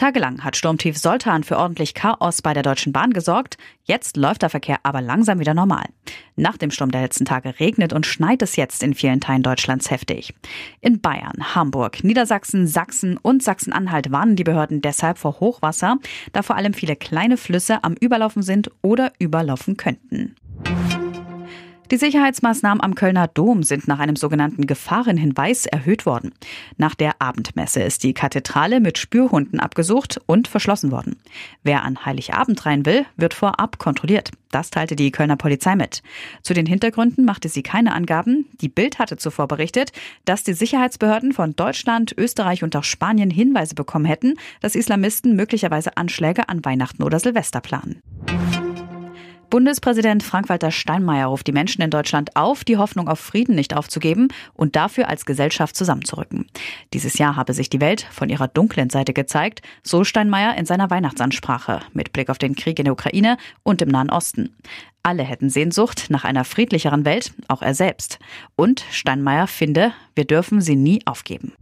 Tagelang hat Sturmtief Soltan für ordentlich Chaos bei der Deutschen Bahn gesorgt. Jetzt läuft der Verkehr aber langsam wieder normal. Nach dem Sturm der letzten Tage regnet und schneit es jetzt in vielen Teilen Deutschlands heftig. In Bayern, Hamburg, Niedersachsen, Sachsen und Sachsen-Anhalt warnen die Behörden deshalb vor Hochwasser, da vor allem viele kleine Flüsse am Überlaufen sind oder überlaufen könnten. Die Sicherheitsmaßnahmen am Kölner Dom sind nach einem sogenannten Gefahrenhinweis erhöht worden. Nach der Abendmesse ist die Kathedrale mit Spürhunden abgesucht und verschlossen worden. Wer an Heiligabend rein will, wird vorab kontrolliert. Das teilte die Kölner Polizei mit. Zu den Hintergründen machte sie keine Angaben. Die Bild hatte zuvor berichtet, dass die Sicherheitsbehörden von Deutschland, Österreich und auch Spanien Hinweise bekommen hätten, dass Islamisten möglicherweise Anschläge an Weihnachten oder Silvester planen. Bundespräsident Frank-Walter Steinmeier ruft die Menschen in Deutschland auf, die Hoffnung auf Frieden nicht aufzugeben und dafür als Gesellschaft zusammenzurücken. Dieses Jahr habe sich die Welt von ihrer dunklen Seite gezeigt, so Steinmeier in seiner Weihnachtsansprache mit Blick auf den Krieg in der Ukraine und im Nahen Osten. Alle hätten Sehnsucht nach einer friedlicheren Welt, auch er selbst. Und Steinmeier finde, wir dürfen sie nie aufgeben.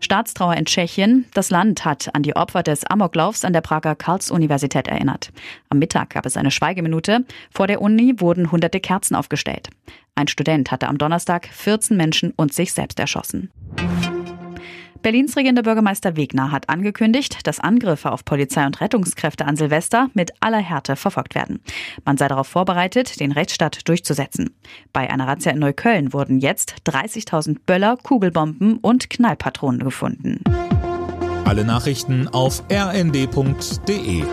Staatstrauer in Tschechien. Das Land hat an die Opfer des Amoklaufs an der Prager Karls-Universität erinnert. Am Mittag gab es eine Schweigeminute. Vor der Uni wurden hunderte Kerzen aufgestellt. Ein Student hatte am Donnerstag 14 Menschen und sich selbst erschossen. Berlins regierender Bürgermeister Wegner hat angekündigt, dass Angriffe auf Polizei und Rettungskräfte an Silvester mit aller Härte verfolgt werden. Man sei darauf vorbereitet, den Rechtsstaat durchzusetzen. Bei einer Razzia in Neukölln wurden jetzt 30.000 Böller, Kugelbomben und Knallpatronen gefunden. Alle Nachrichten auf rnd.de